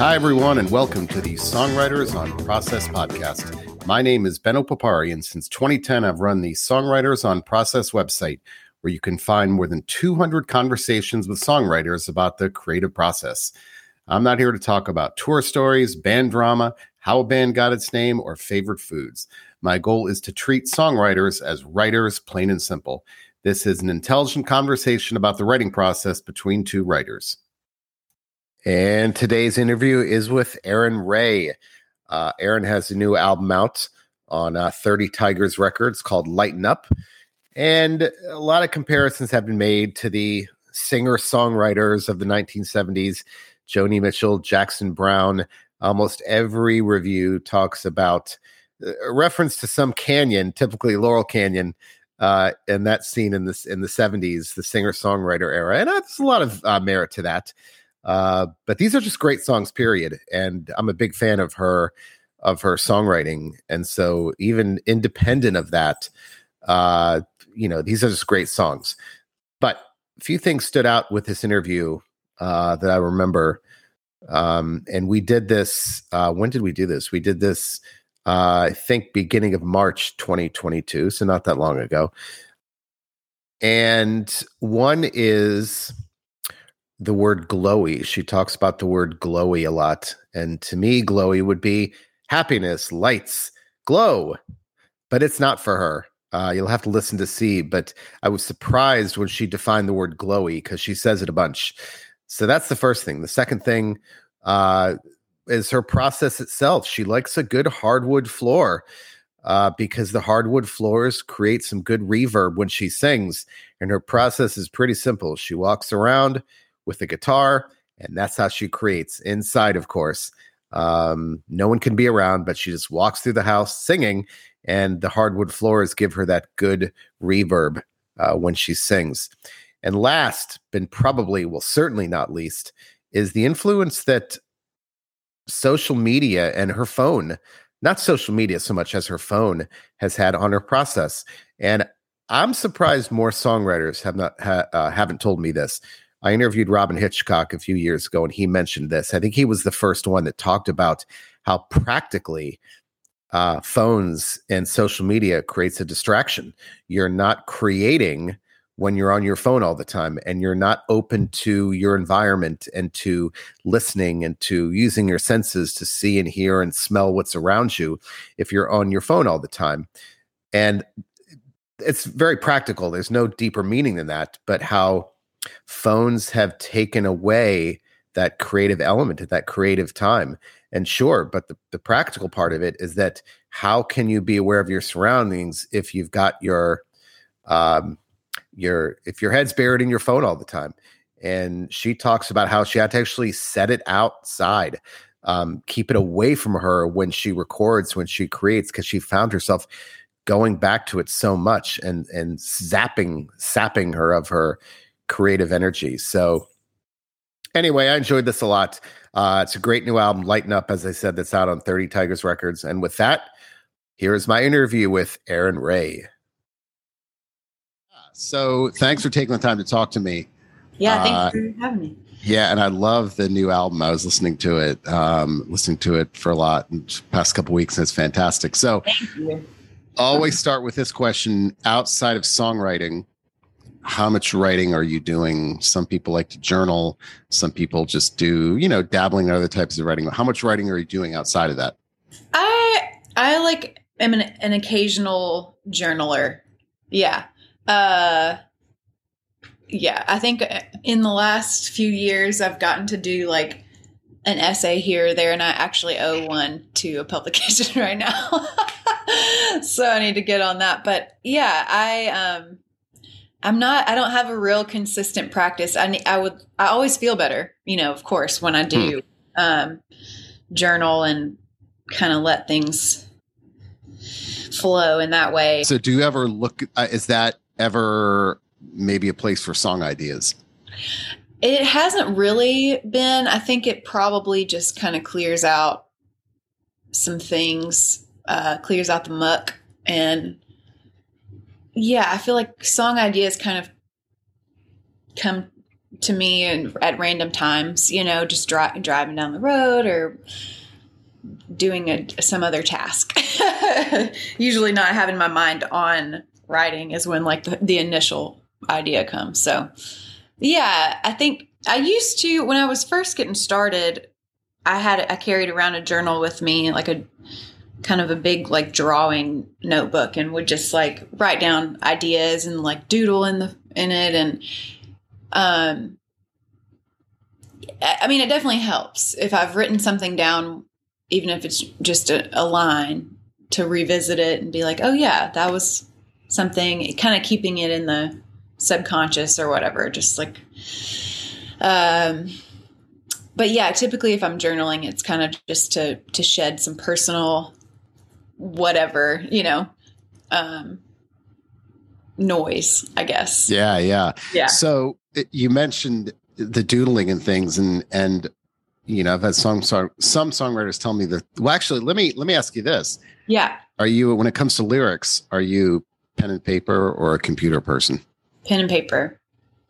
Hi, everyone, and welcome to the Songwriters on Process podcast. My name is Benno Papari, and since 2010, I've run the Songwriters on Process website, where you can find more than 200 conversations with songwriters about the creative process. I'm not here to talk about tour stories, band drama, how a band got its name, or favorite foods. My goal is to treat songwriters as writers, plain and simple. This is an intelligent conversation about the writing process between two writers. And today's interview is with Erin Rae. Uh, Erin has a new album out on uh, 30 Tigers Records called Lighten Up. And a lot of comparisons have been made to the singer songwriters of the 1970s Joni Mitchell, Jackson Browne. Almost every review talks about uh, a reference to some canyon, typically Laurel Canyon, uh, and that scene in this in the 70s, the singer songwriter era. And uh, there's a lot of uh, merit to that. Uh, but these are just great songs, period. And I'm a big fan of her of her songwriting. And so even independent of that, uh, you know, these are just great songs. But a few things stood out with this interview uh, that I remember. Um, and we did this. Uh, when did we do this? We did this, uh, I think, beginning of March 2022. So not that long ago. And one is the word glowy. She talks about the word glowy a lot. And to me, glowy would be happiness, lights, glow. But it's not for her. Uh, you'll have to listen to see. But I was surprised when she defined the word glowy because she says it a bunch. So that's the first thing. The second thing uh, is her process itself. She likes a good hardwood floor uh, because the hardwood floors create some good reverb when she sings. And her process is pretty simple. She walks around, with a guitar, and that's how she creates inside, of course. Um, no one can be around, but she just walks through the house singing, and the hardwood floors give her that good reverb uh, when she sings. And last, but probably, well, certainly not least, is the influence that social media and her phone, not social media so much as her phone, has had on her process. And I'm surprised more songwriters have not ha- uh, haven't told me this. I interviewed Robyn Hitchcock a few years ago, and he mentioned this. I think he was the first one that talked about how practically uh, phones and social media creates a distraction. You're not creating when you're on your phone all the time, and you're not open to your environment and to listening and to using your senses to see and hear and smell what's around you if you're on your phone all the time. And it's very practical. There's no deeper meaning than that, but how phones have taken away that creative element at that creative time. And sure but the, the practical part of it is that how can you be aware of your surroundings if you've got your um your if your head's buried in your phone all the time? And she talks about how she had to actually set it outside um, keep it away from her when she records when she creates because she found herself going back to it so much and and zapping sapping her of her creative energy. So, anyway, I enjoyed this a lot. Uh, it's a great new album, Lighten Up, as I said, that's out on 30 Tigers Records. And with that, here is my interview with Erin Rae. So, thanks for taking the time to talk to me. Yeah, thanks uh, for having me. Yeah, and I love the new album. I was listening to it, um, listening to it for a lot in the past couple weeks, and it's fantastic. So, always start with this question: outside of songwriting, how much writing are you doing? Some people like to journal. Some people just do, you know, dabbling in other types of writing. How much writing are you doing outside of that? I I like am an, an occasional journaler. Yeah. Uh yeah, I think in the last few years I've gotten to do like an essay here or there and I actually owe one to a publication right now. so I need to get on that. But yeah, I um I'm not, I don't have a real consistent practice. I, I would, I always feel better, you know, of course, when I do hmm. um, journal and kind of let things flow in that way. So, do you ever look, uh, is that ever maybe a place for song ideas? It hasn't really been. I think it probably just kind of clears out some things, uh, clears out the muck and yeah, I feel like song ideas kind of come to me and at random times, you know, just dri- driving down the road or doing a, some other task. Usually not having my mind on writing is when like the, the initial idea comes. So yeah, I think I used to when I was first getting started, I had I carried around a journal with me, like a kind of a big like drawing notebook and would just like write down ideas and like doodle in the in it. And um I mean it definitely helps. If I've written something down even if it's just a, a line to revisit it and be like oh yeah that was something kind of keeping it in the subconscious or whatever just like um but yeah typically if i'm journaling it's kind of just to to shed some personal whatever, you know, um, noise, I guess. Yeah, yeah. Yeah. So you mentioned the doodling and things and and you know, I've had some song some songwriters tell me that well actually let me let me ask you this. Yeah. Are you when it comes to lyrics, are you pen and paper or a computer person? Pen and paper.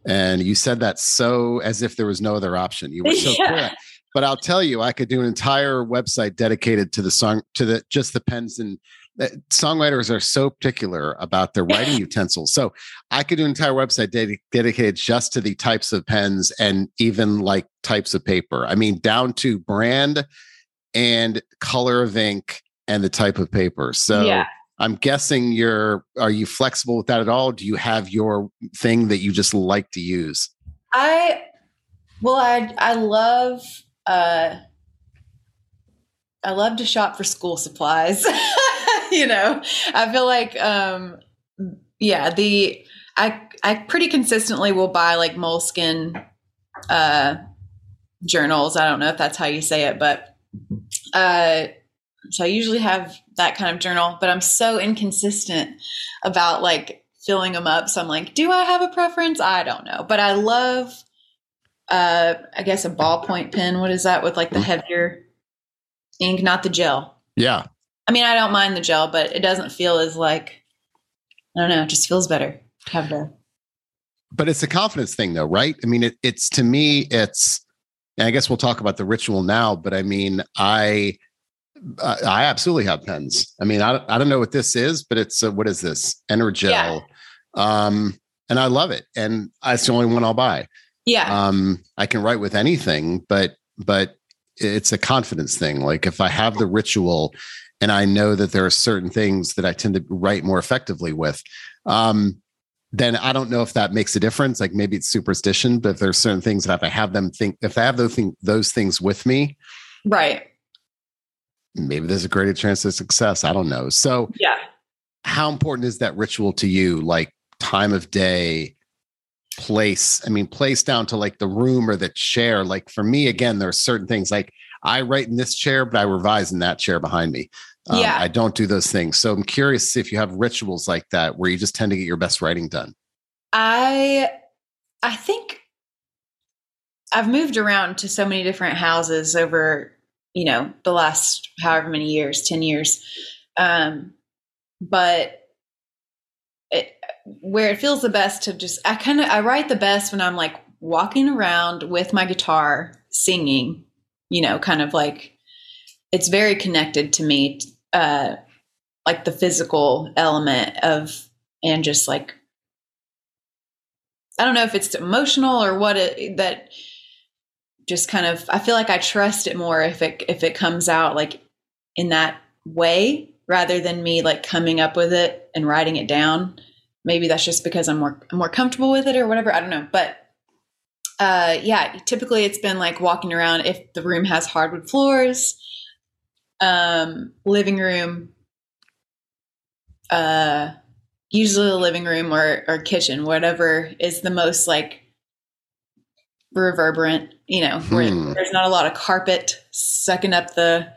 And you said that so as if there was no other option. You were so yeah. clear but I'll tell you, I could do an entire website dedicated to the song, to the just the pens and uh, songwriters are so particular about their writing utensils. So I could do an entire website ded- dedicated just to the types of pens and even like types of paper. I mean, down to brand and color of ink and the type of paper. So yeah. I'm guessing you're are you flexible with that at all? Do you have your thing that you just like to use? I well I I love uh, I love to shop for school supplies. you know, I feel like, um, yeah, the I I pretty consistently will buy like moleskin uh, journals. I don't know if that's how you say it, but uh, so I usually have that kind of journal. But I'm so inconsistent about like filling them up. So I'm like, do I have a preference? I don't know, but I love uh, I guess a ballpoint pen. What is that with like the mm-hmm. heavier ink, not the gel? Yeah. I mean, I don't mind the gel, but it doesn't feel as like I don't know. It just feels better to have the. But it's a confidence thing, though, right? I mean, it, it's to me, it's. And I guess we'll talk about the ritual now, but I mean, I. I absolutely have pens. I mean, I, I don't know what this is, but it's a, what is this? Energel. Yeah. Um, and I love it. And it's the only one I'll buy. Yeah. Um, I can write with anything, but but it's a confidence thing. Like if I have the ritual and I know that there are certain things that I tend to write more effectively with, um, then I don't know if that makes a difference. Like maybe it's superstition, but if there's certain things that if I have them think, if I have those, thing, those things with me, right, maybe there's a greater chance of success. I don't know. So yeah, how important is that ritual to you? Like time of day, place. I mean, place down to like the room or the chair. Like for me, again, there are certain things like I write in this chair, but I revise in that chair behind me. Um, yeah. I don't do those things. So I'm curious if you have rituals like that where you just tend to get your best writing done. I I think I've moved around to so many different houses over, you know, the last however many years, 10 years. Um, but it, where it feels the best to just I kind of I write the best when I'm like walking around with my guitar singing, you know, kind of like it's very connected to me uh like the physical element of and just like I don't know if it's emotional or what it that just kind of I feel like I trust it more if it if it comes out like in that way rather than me like coming up with it and writing it down maybe that's just because I'm more more comfortable with it or whatever. I don't know, but uh, yeah, typically it's been like walking around if the room has hardwood floors, um, living room, uh, usually the living room or or kitchen, whatever is the most like reverberant. You know, hmm. where there's not a lot of carpet sucking up the,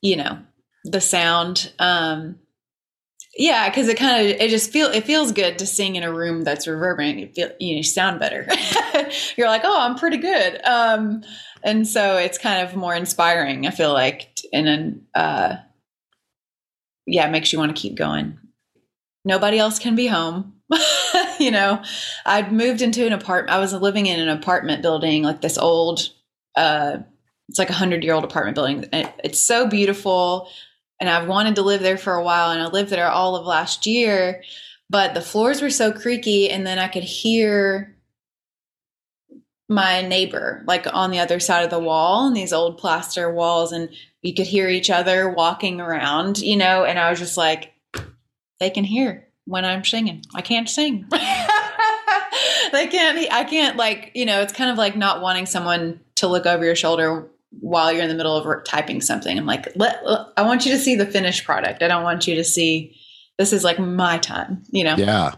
you know, the sound. Um, yeah, because it kind of it just feel it feels good to sing in a room that's reverberating. You feel you, know, you sound better. You're like, oh, I'm pretty good. Um, and so it's kind of more inspiring. I feel like, and then uh, yeah, it makes you want to keep going. Nobody else can be home. you know, I'd moved into an apartment. I was living in an apartment building, like this old, uh, it's like a hundred year old apartment building. It's so beautiful. And I've wanted to live there for a while. And I lived there all of last year, but the floors were so creaky. And then I could hear my neighbor like on the other side of the wall and these old plaster walls. And you could hear each other walking around, you know, and I was just like, they can hear when I'm singing. I can't sing. they can't, I can't like, you know, it's kind of like not wanting someone to look over your shoulder while you're in the middle of typing something. I'm like, let, I want you to see the finished product. I don't want you to see this is like my time, you know? Yeah.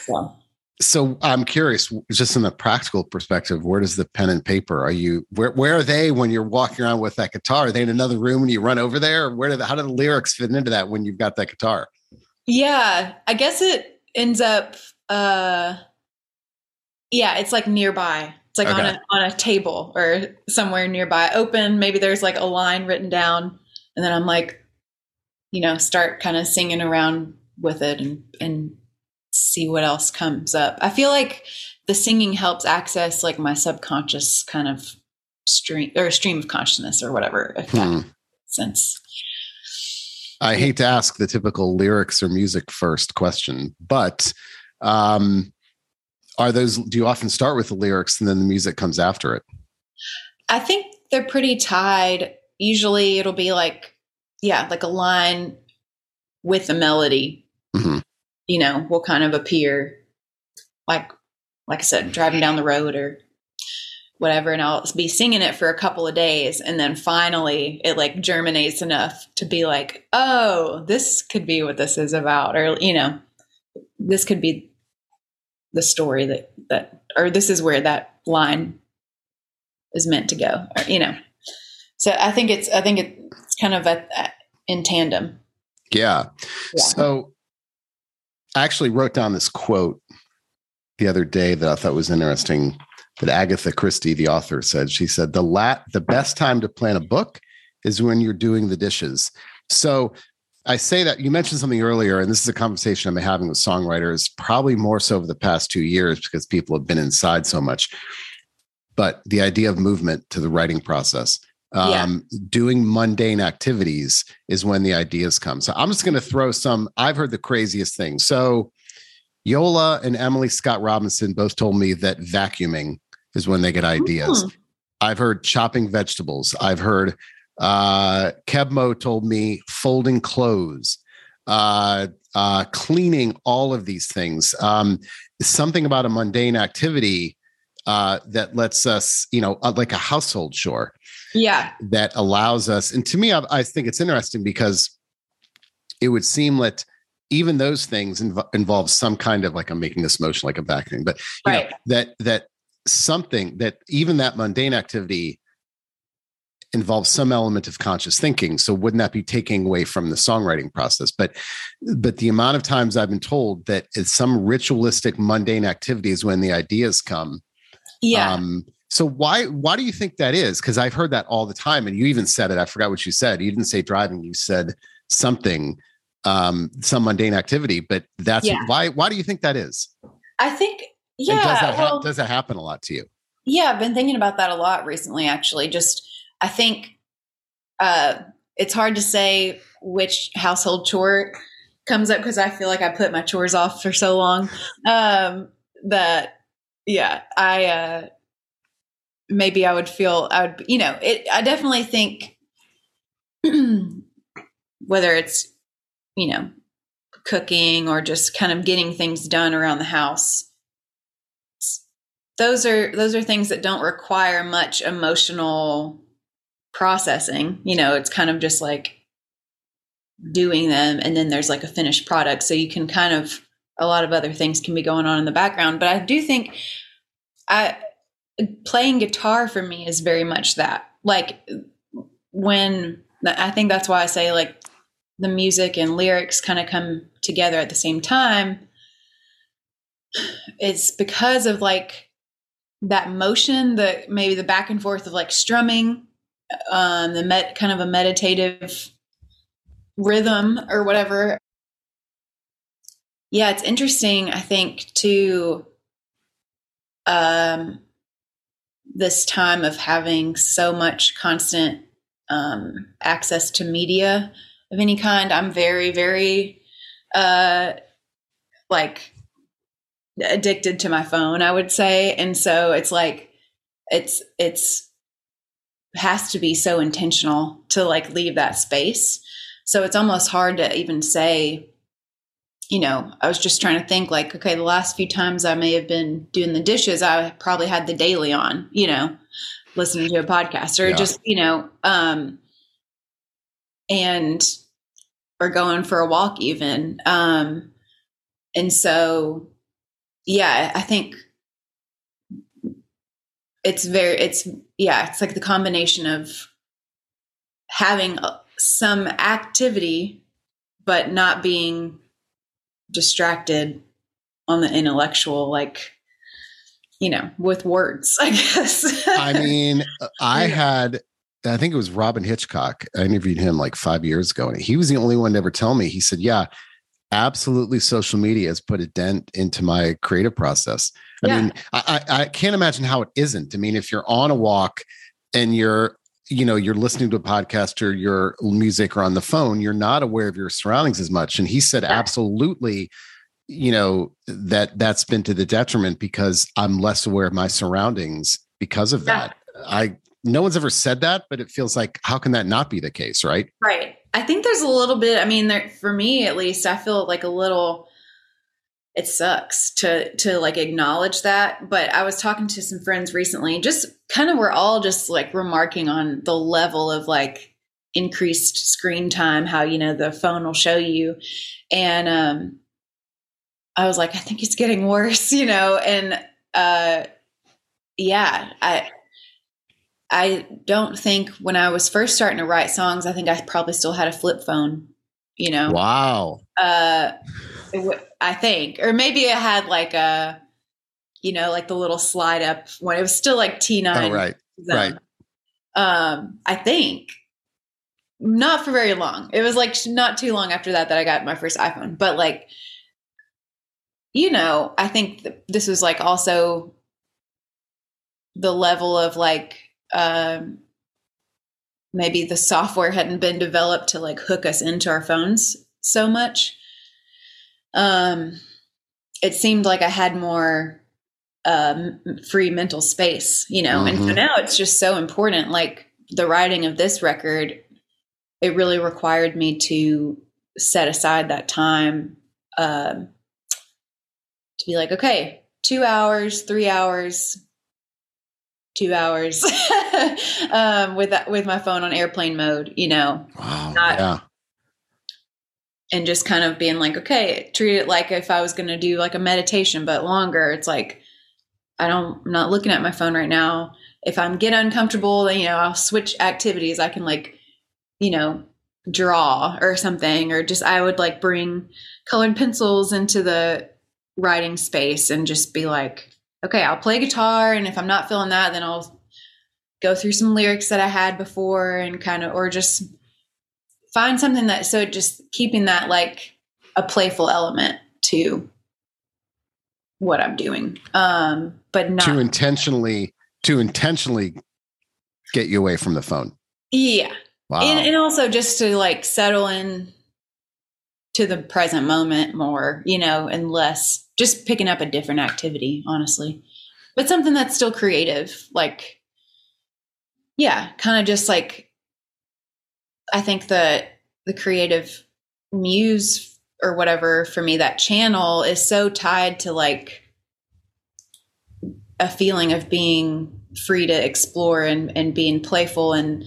So. So I'm curious, just in the practical perspective, where does the pen and paper? Are you where? Where are they when you're walking around with that guitar? Are they in another room and you run over there? Where do the, how do the lyrics fit into that when you've got that guitar? Yeah, I guess it ends up. uh Yeah, it's like nearby. It's like okay. on a on a table or somewhere nearby, open. Maybe there's like a line written down, and then I'm like, you know, start kind of singing around with it and and see what else comes up. I feel like the singing helps access like my subconscious kind of stream or stream of consciousness or whatever, if hmm. that makes sense. I hate to ask the typical lyrics or music first question, but um, are those, do you often start with the lyrics and then the music comes after it? I think they're pretty tied. Usually it'll be like, yeah, like a line with a melody, mm-hmm. you know, will kind of appear like, like I said, driving down the road or whatever and I'll be singing it for a couple of days and then finally it like germinates enough to be like, "Oh, this could be what this is about." Or you know, this could be the story that that or this is where that line is meant to go, or, you know. So I think it's I think it's kind of at, at in tandem. Yeah. yeah. So I actually wrote down this quote the other day that I thought was interesting that Agatha Christie, the author, said. She said the lat the best time to plan a book is when you're doing the dishes. So I say that you mentioned something earlier, and this is a conversation I've been having with songwriters, probably more so over the past two years because people have been inside so much. But the idea of movement to the writing process, um, yeah. doing mundane activities is when the ideas come. So I'm just going to throw some. I've heard the craziest things. So Yola and Emily Scott Robinson both told me that vacuuming is when they get ideas. Mm. I've heard chopping vegetables. I've heard uh, Keb' Mo' told me folding clothes, uh, uh, cleaning, all of these things. Um, something about a mundane activity uh, that lets us, you know, uh, like a household chore. Yeah. That allows us. And to me, I, I think it's interesting because it would seem that even those things inv- involve some kind of like I'm making this motion like a vacuuming, but right. know, that that something that even that mundane activity involves some element of conscious thinking so wouldn't that be taking away from the songwriting process but but the amount of times i've been told that it's some ritualistic mundane activities when the ideas come yeah um, so why why do you think that is because i've heard that all the time and you even said it i forgot what you said you didn't say driving you said something um some mundane activity but that's yeah. why why do you think that is i think yeah. And does that, well, ha- does that happen a lot to you? Yeah, I've been thinking about that a lot recently, actually. Just, I think uh, it's hard to say which household chore comes up because I feel like I put my chores off for so long. Um, that, yeah, I, uh, maybe I would feel, I would, you know, it, I definitely think whether it's, you know, cooking or just kind of getting things done around the house those are those are things that don't require much emotional processing you know it's kind of just like doing them and then there's like a finished product. So you can kind of a lot of other things can be going on in the background. But i do think i playing guitar for me is very much that. Like when i think that's why i say like the music and lyrics kind of come together at the same time. It's because of like that motion, the maybe the back and forth of like strumming, um, the met kind of a meditative rhythm or whatever. yeah, it's interesting. I think to um, this time of having so much constant um, access to media of any kind. I'm very, very uh, like addicted to my phone. I would say, and so it's like it's it's has to be so intentional to like leave that space. So it's almost hard to even say you know, I was just trying to think like, okay, the last few times I may have been doing the dishes, I probably had the daily on, you know, listening to a podcast or yeah. just, you know, um, and, or going for a walk even. Um, and so, yeah, I think it's very, it's, yeah, it's like the combination of having uh, some activity, but not being distracted on the intellectual like you know with words i guess. I mean i had i think it was Robyn Hitchcock. I interviewed him like five years ago and he was the only one to ever tell me. He said yeah absolutely social media has put a dent into my creative process i yeah. mean I, I can't imagine how it isn't. I mean if you're on a walk and you're you know you're listening to a podcast or your music or on the phone you're not aware of your surroundings as much. And he said absolutely you know that that's been to the detriment because i'm less aware of my surroundings because of that. I no one's ever said that but it feels like how can that not be the case right? Right. I think there's a little bit i mean there, for me at least i feel like a little it sucks to to like acknowledge that but i was talking to some friends recently just kind of we're all just like remarking on the level of like increased screen time how you know the phone will show you. And um i was like i think it's getting worse you know? And uh yeah i i don't think when i was first starting to write songs i think i probably still had a flip phone you know wow uh I think, or maybe it had like a, you know, like the little slide up when it was still like T nine. Oh, right, right. Um, I think not for very long. It was like not too long after that that I got my first iPhone, but like, you know, I think this was like also the level of like, um, maybe the software hadn't been developed to like hook us into our phones so much um, it seemed like I had more um, free mental space, you know. Mm-hmm. And so mm-hmm. now it's just so important. Like the writing of this record, it really required me to set aside that time um, to be like, okay, two hours, three hours, two hours um, with that, with my phone on airplane mode. You know, wow, not yeah and just kind of being like, okay, treat it like if I was going to do like a meditation, but longer. It's like, I don't, I'm not looking at my phone right now. If I'm get uncomfortable, then, you know, I'll switch activities. I can like, you know, draw or something, or just, I would like bring colored pencils into the writing space and just be like, okay, I'll play guitar. And if I'm not feeling that, then I'll go through some lyrics that I had before and kind of, or just find something that so just keeping that like a playful element to what I'm doing. Um, but not to intentionally to intentionally get you away from the phone. Yeah. Wow. And, and also just to like settle in to the present moment more, you know, and less just picking up a different activity, honestly. But something that's still creative, like yeah, kind of just like I think that the creative muse or whatever for me, that channel is so tied to like a feeling of being free to explore and, and being playful and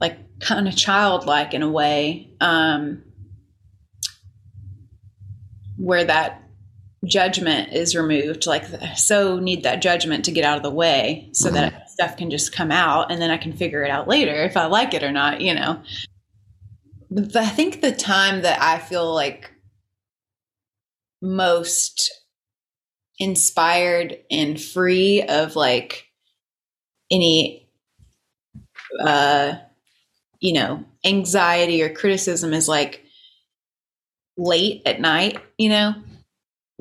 like kind of childlike in a way. Um, where that judgment is removed like so need that judgment to get out of the way so mm-hmm. that stuff can just come out and then i can figure it out later if i like it or not you know but I think the time that I feel like most inspired and free of like any uh you know anxiety or criticism is like late at night you know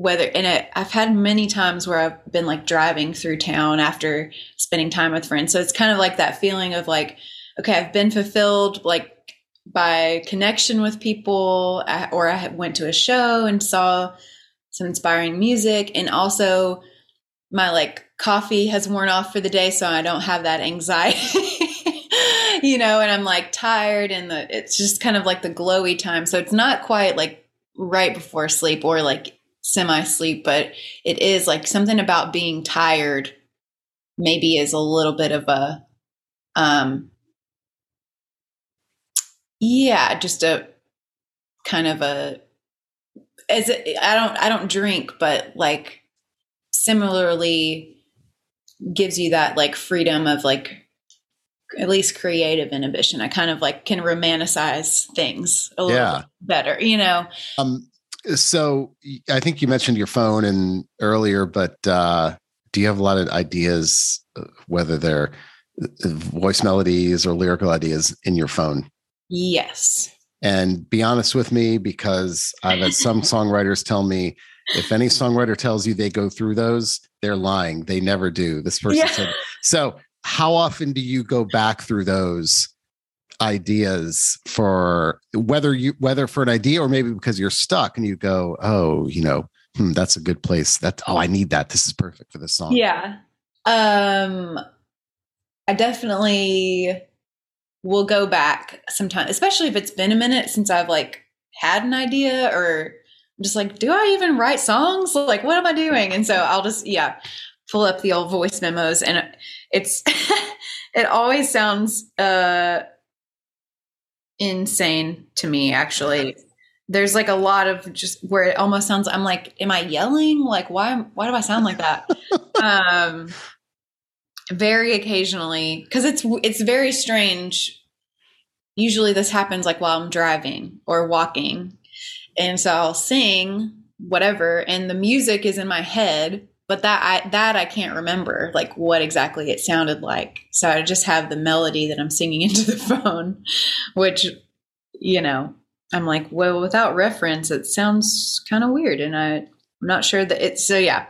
whether and it, I've had many times where I've been like driving through town after spending time with friends. So it's kind of like that feeling of like, okay, I've been fulfilled like by connection with people, or I went to a show and saw some inspiring music, and also my like coffee has worn off for the day, so I don't have that anxiety. you know, and I'm like tired, and the it's just kind of like the glowy time. So it's not quite like right before sleep or like semi sleep, but it is like something about being tired maybe is a little bit of a um yeah, just a kind of a as I don't I don't drink, but like similarly gives you that like freedom of like at least creative inhibition. I kind of like can romanticize things a little yeah. better, you know. Um so I think you mentioned your phone and earlier, but uh, do you have a lot of ideas, uh, whether they're uh, voice melodies or lyrical ideas in your phone? Yes. And be honest with me, because I've had some songwriters tell me if any songwriter tells you they go through those, they're lying. They never do. This person yeah. said. So, how often do you go back through those ideas for whether you whether for an idea or maybe because you're stuck and you go oh you know hmm, that's a good place. That oh i need that. This is perfect for this song. Yeah. Um i definitely will go back sometime especially if it's been a minute since i've like had an idea or I'm just like do i even write songs? Like what am i doing? And so i'll just yeah pull up the old voice memos and it's it always sounds uh insane to me actually. There's like a lot of just where it almost sounds i'm like am i yelling? Like why why do i sound like that? Um very occasionally because it's it's very strange. Usually this happens like while i'm driving or walking and so i'll sing whatever and the music is in my head but that I that I can't remember like what exactly it sounded like. So I just have the melody that I'm singing into the phone, which you know, I'm like, well, without reference, it sounds kind of weird, and I, I'm not sure that it's so. Yeah,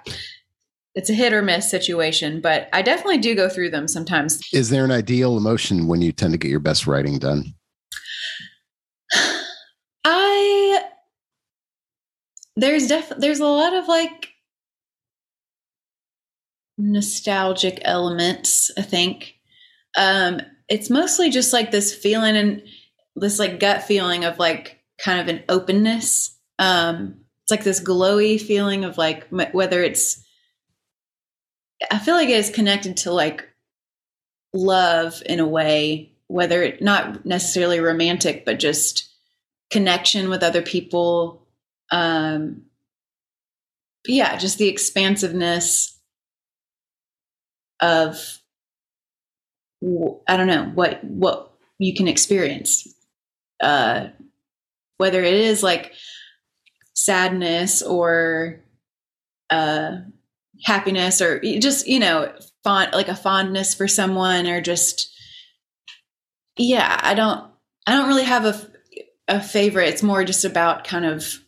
it's a hit or miss situation, but I definitely do go through them sometimes. Is there an ideal emotion when you tend to get your best writing done? I there's def there's a lot of like nostalgic elements, I think. Um, it's mostly just like this feeling and this like gut feeling of like kind of an openness. Um, it's like this glowy feeling of like whether it's, I feel like it is connected to like love in a way, whether it not necessarily romantic, but just connection with other people. Um, yeah, just the expansiveness of I don't know what what you can experience, uh, whether it is like sadness or uh, happiness or just you know fond like a fondness for someone or just yeah I don't I don't really have a a favorite. It's more just about kind of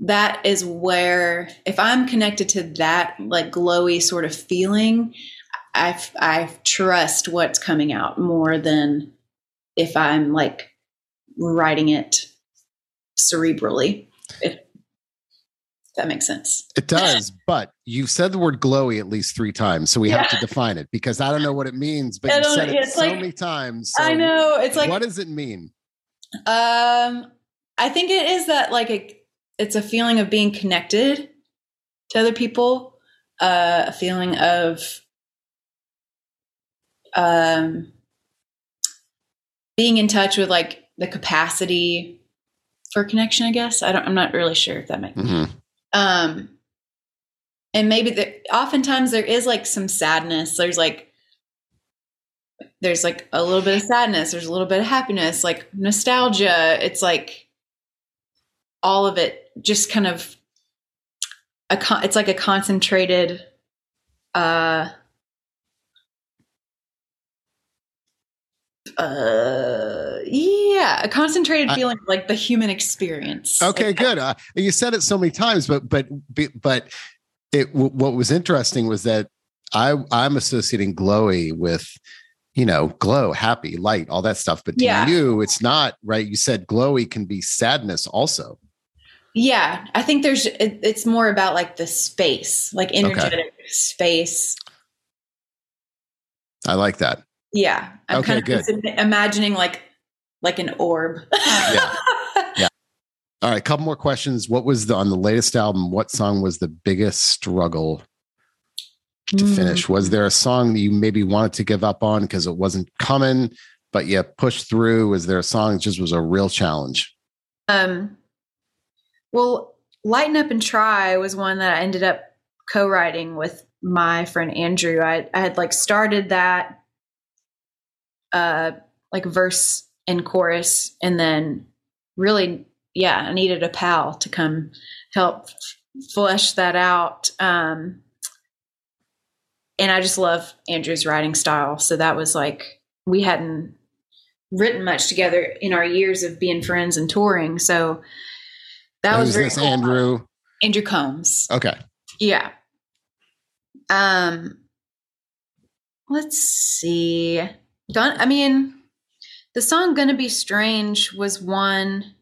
that is where if i'm connected to that like glowy sort of feeling i i trust what's coming out more than if i'm like writing it cerebrally if that makes sense it does but you've said the word glowy at least three times so we yeah. have to define it because i don't know what it means but you said it so like, many times so i know it's like what does it mean um i think it is that like a it's a feeling of being connected to other people, uh, a feeling of um, being in touch with like the capacity for connection. I guess I don't. I'm not really sure if that makes. Mm-hmm. Um, and maybe the, oftentimes there is like some sadness. There's like there's like a little bit of sadness. There's a little bit of happiness, like nostalgia. It's like all of it just kind of a con- it's like a concentrated uh Uh, yeah, a concentrated I- feeling like the human experience. Okay, Like, good. Uh, you said it so many times, but but but it w- what was interesting was that I I'm associating glowy with you know glow, happy, light, all that stuff. But to Yeah. you, it's not right. You said glowy can be sadness also. Yeah, I think there's it, it's more about like the space, like energetic space. I like that. Yeah, I'm Okay, kind of good. imagining like like an orb. Yeah. yeah. All right, a couple more questions. What was the on the latest album? What song was the biggest struggle to Hmm. finish? Was there a song that you maybe wanted to give up on because it wasn't coming, but you pushed through? Was there a song that just was a real challenge? Um, well, Lighten Up and Try was one that I ended up co-writing with my friend Andrew. I, I had like started that, uh, like verse and chorus, and then really, yeah, I needed a pal to come help flesh that out. Um, and I just love Andrew's writing style. So that was like, we hadn't written much together in our years of being friends and touring. So that was Who's very this, cool. Andrew? Andrew Combs. Okay. Yeah. Um let's see. Gun I mean the song Gonna Be Strange was one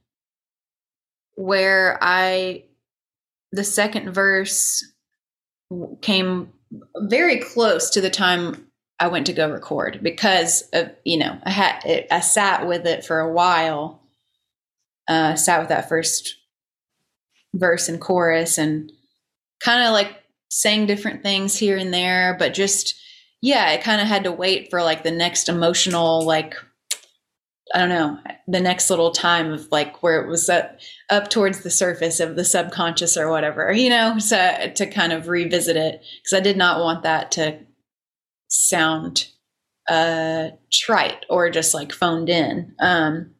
where I the second verse came very close to the time I went to go record because of you know I had it, I sat with it for a while uh sat with that first verse and chorus and kind of like sang different things here and there but just yeah i kind of had to wait for like the next emotional like i don't know the next little time of like where it was up, up towards the surface of the subconscious or whatever you know to to kind of revisit it because i did not want that to sound uh trite or just like phoned in um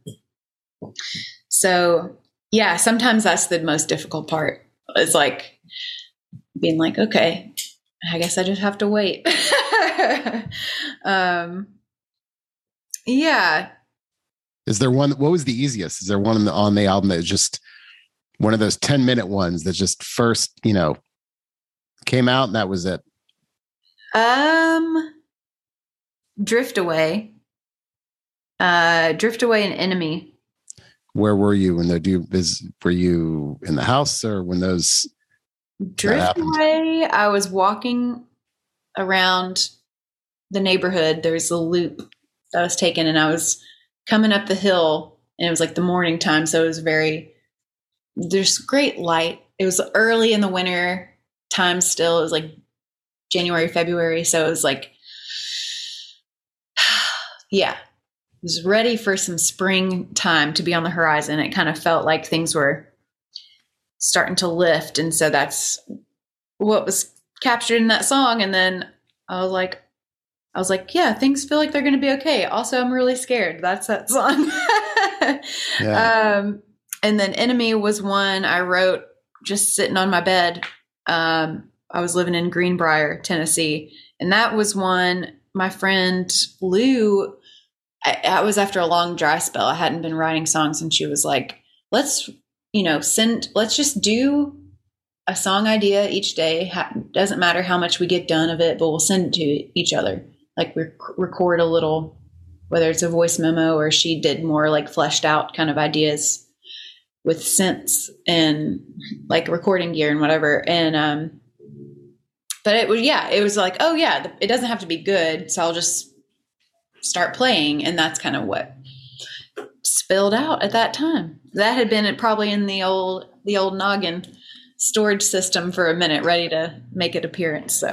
so yeah sometimes that's the most difficult part it's like being like okay i guess i just have to wait um yeah Is there one? What was the easiest? Is there one on the, on the album that is just one of those 10 minute ones that just first, you know, came out and that was it? um drift away uh drift away an enemy Where were you when the do is were you in the house or when those drift away i was walking around the neighborhood. There's a loop that was taken and i was coming up the hill and it was like the morning time so it was very there's great light. It was early in the winter time still. It was like january february so it was like yeah was ready for some spring time to be on the horizon. It kind of felt like things were starting to lift. And so that's what was captured in that song. And then i was like i was like yeah things feel like they're going to be okay. Also i'm really scared. That's that song. Yeah. um and then enemy was one i wrote just sitting on my bed. Um i was living in greenbrier tennessee. And that was one my friend lou I, I was after a long dry spell. I hadn't been writing songs and she was like let's you know send let's just do a song idea each day. Ha- doesn't matter how much we get done of it but we'll send it to each other. Like rec- record a little whether it's a voice memo or she did more like fleshed out kind of ideas with synths and like recording gear and whatever. And um but it was yeah it was like oh yeah it doesn't have to be good so i'll just start playing and that's kind of what spilled out at that time that had been probably in the old the old noggin storage system for a minute ready to make an appearance so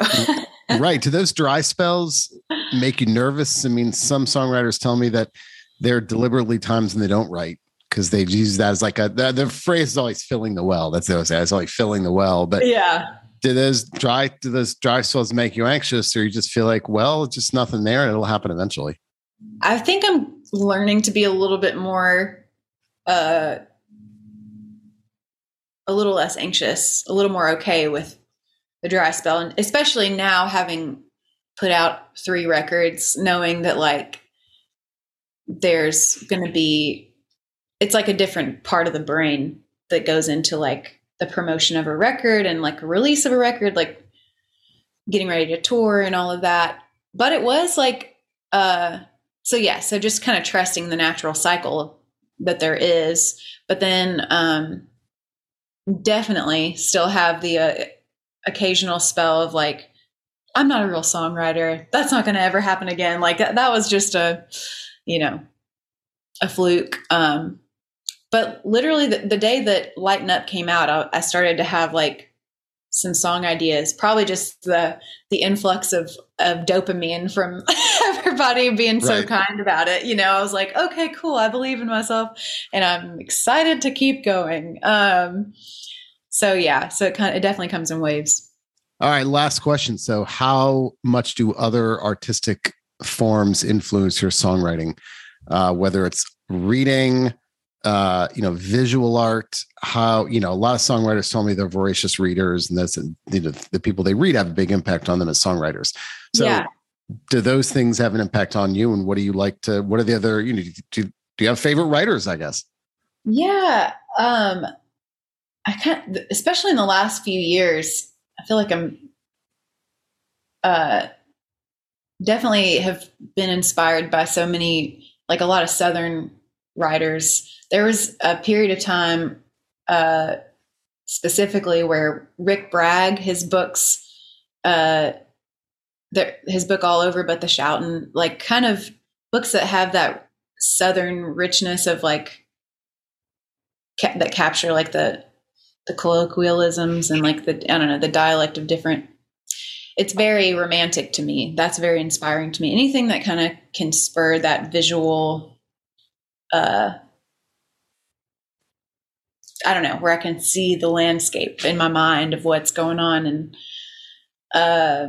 right. Do those dry spells make you nervous? I mean, some songwriters tell me that there are deliberately times when they don't write because they've used that as like a the, the phrase is always filling the well. That's what I say. It's always filling the well. But yeah do those dry do those dry spells make you anxious or you just feel like, well, just nothing there and it'll happen eventually? I think I'm learning to be a little bit more, uh, a little less anxious, a little more okay with the dry spell, and especially now having put out three records, knowing that like there's going to be it's like a different part of the brain that goes into like the promotion of a record and like a release of a record like getting ready to tour and all of that. But it was like uh so yeah so just kind of trusting the natural cycle that there is. But then um definitely still have the uh, occasional spell of like i'm not a real songwriter. That's not going to ever happen again. Like that, that was just a you know a fluke. Um but literally the, the day that lighten up came out I, I started to have like some song ideas probably just the the influx of of dopamine from everybody being so Right. kind about it you know i was like okay cool i believe in myself and i'm excited to keep going um so yeah so it kind of, it definitely comes in waves All right, last question. So, how much do other artistic forms influence your songwriting? Uh, whether it's reading, uh, you know, visual art. How you know a lot of songwriters told me they're voracious readers, and that's you know, the people they read have a big impact on them as songwriters. So, Yeah. do those things have an impact on you? And what do you like to? What are the other? You know, do do you have favorite writers? I guess. Yeah. Um I can't especially in the last few years, I feel like I'm uh definitely have been inspired by so many like a lot of southern writers. There was a period of time uh specifically where Rick Bragg, his books uh there his book all over but the shouting like kind of books that have that southern richness of like ca- that capture like the the colloquialisms and like the I don't know the dialect of different. It's very romantic to me. That's very inspiring to me. Anything that kind of can spur that visual, uh, I don't know, where I can see the landscape in my mind of what's going on and uh,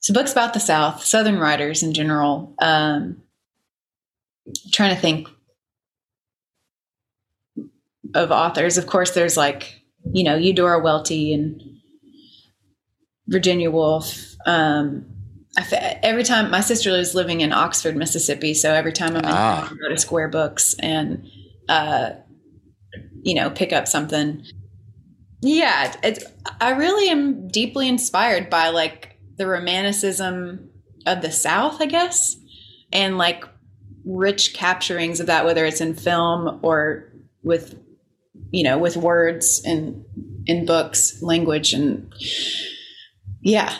so books about the South, Southern writers in general. Um, trying to think of authors. Of course, there's like, you know, Eudora Welty and Virginia Woolf. Um, every time my sister lives living in Oxford, Mississippi, so every time I'm in Ah. I go to Square Books and, uh, you know, pick up something. Yeah, it's. I really am deeply inspired by like the romanticism of the South, I guess, and like rich capturings of that, whether it's in film or with you know with words and in books language and yeah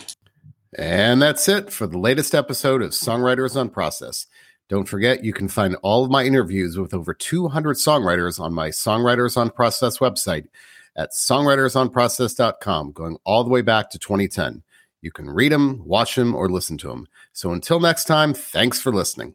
And that's it for the latest episode of Songwriters on Process. Don't forget, you can find all of my interviews with over 200 songwriters on my Songwriters on Process website at songwritersonprocess.com, going all the way back to 2010. You can read them, watch them, or listen to them. So until next time, thanks for listening.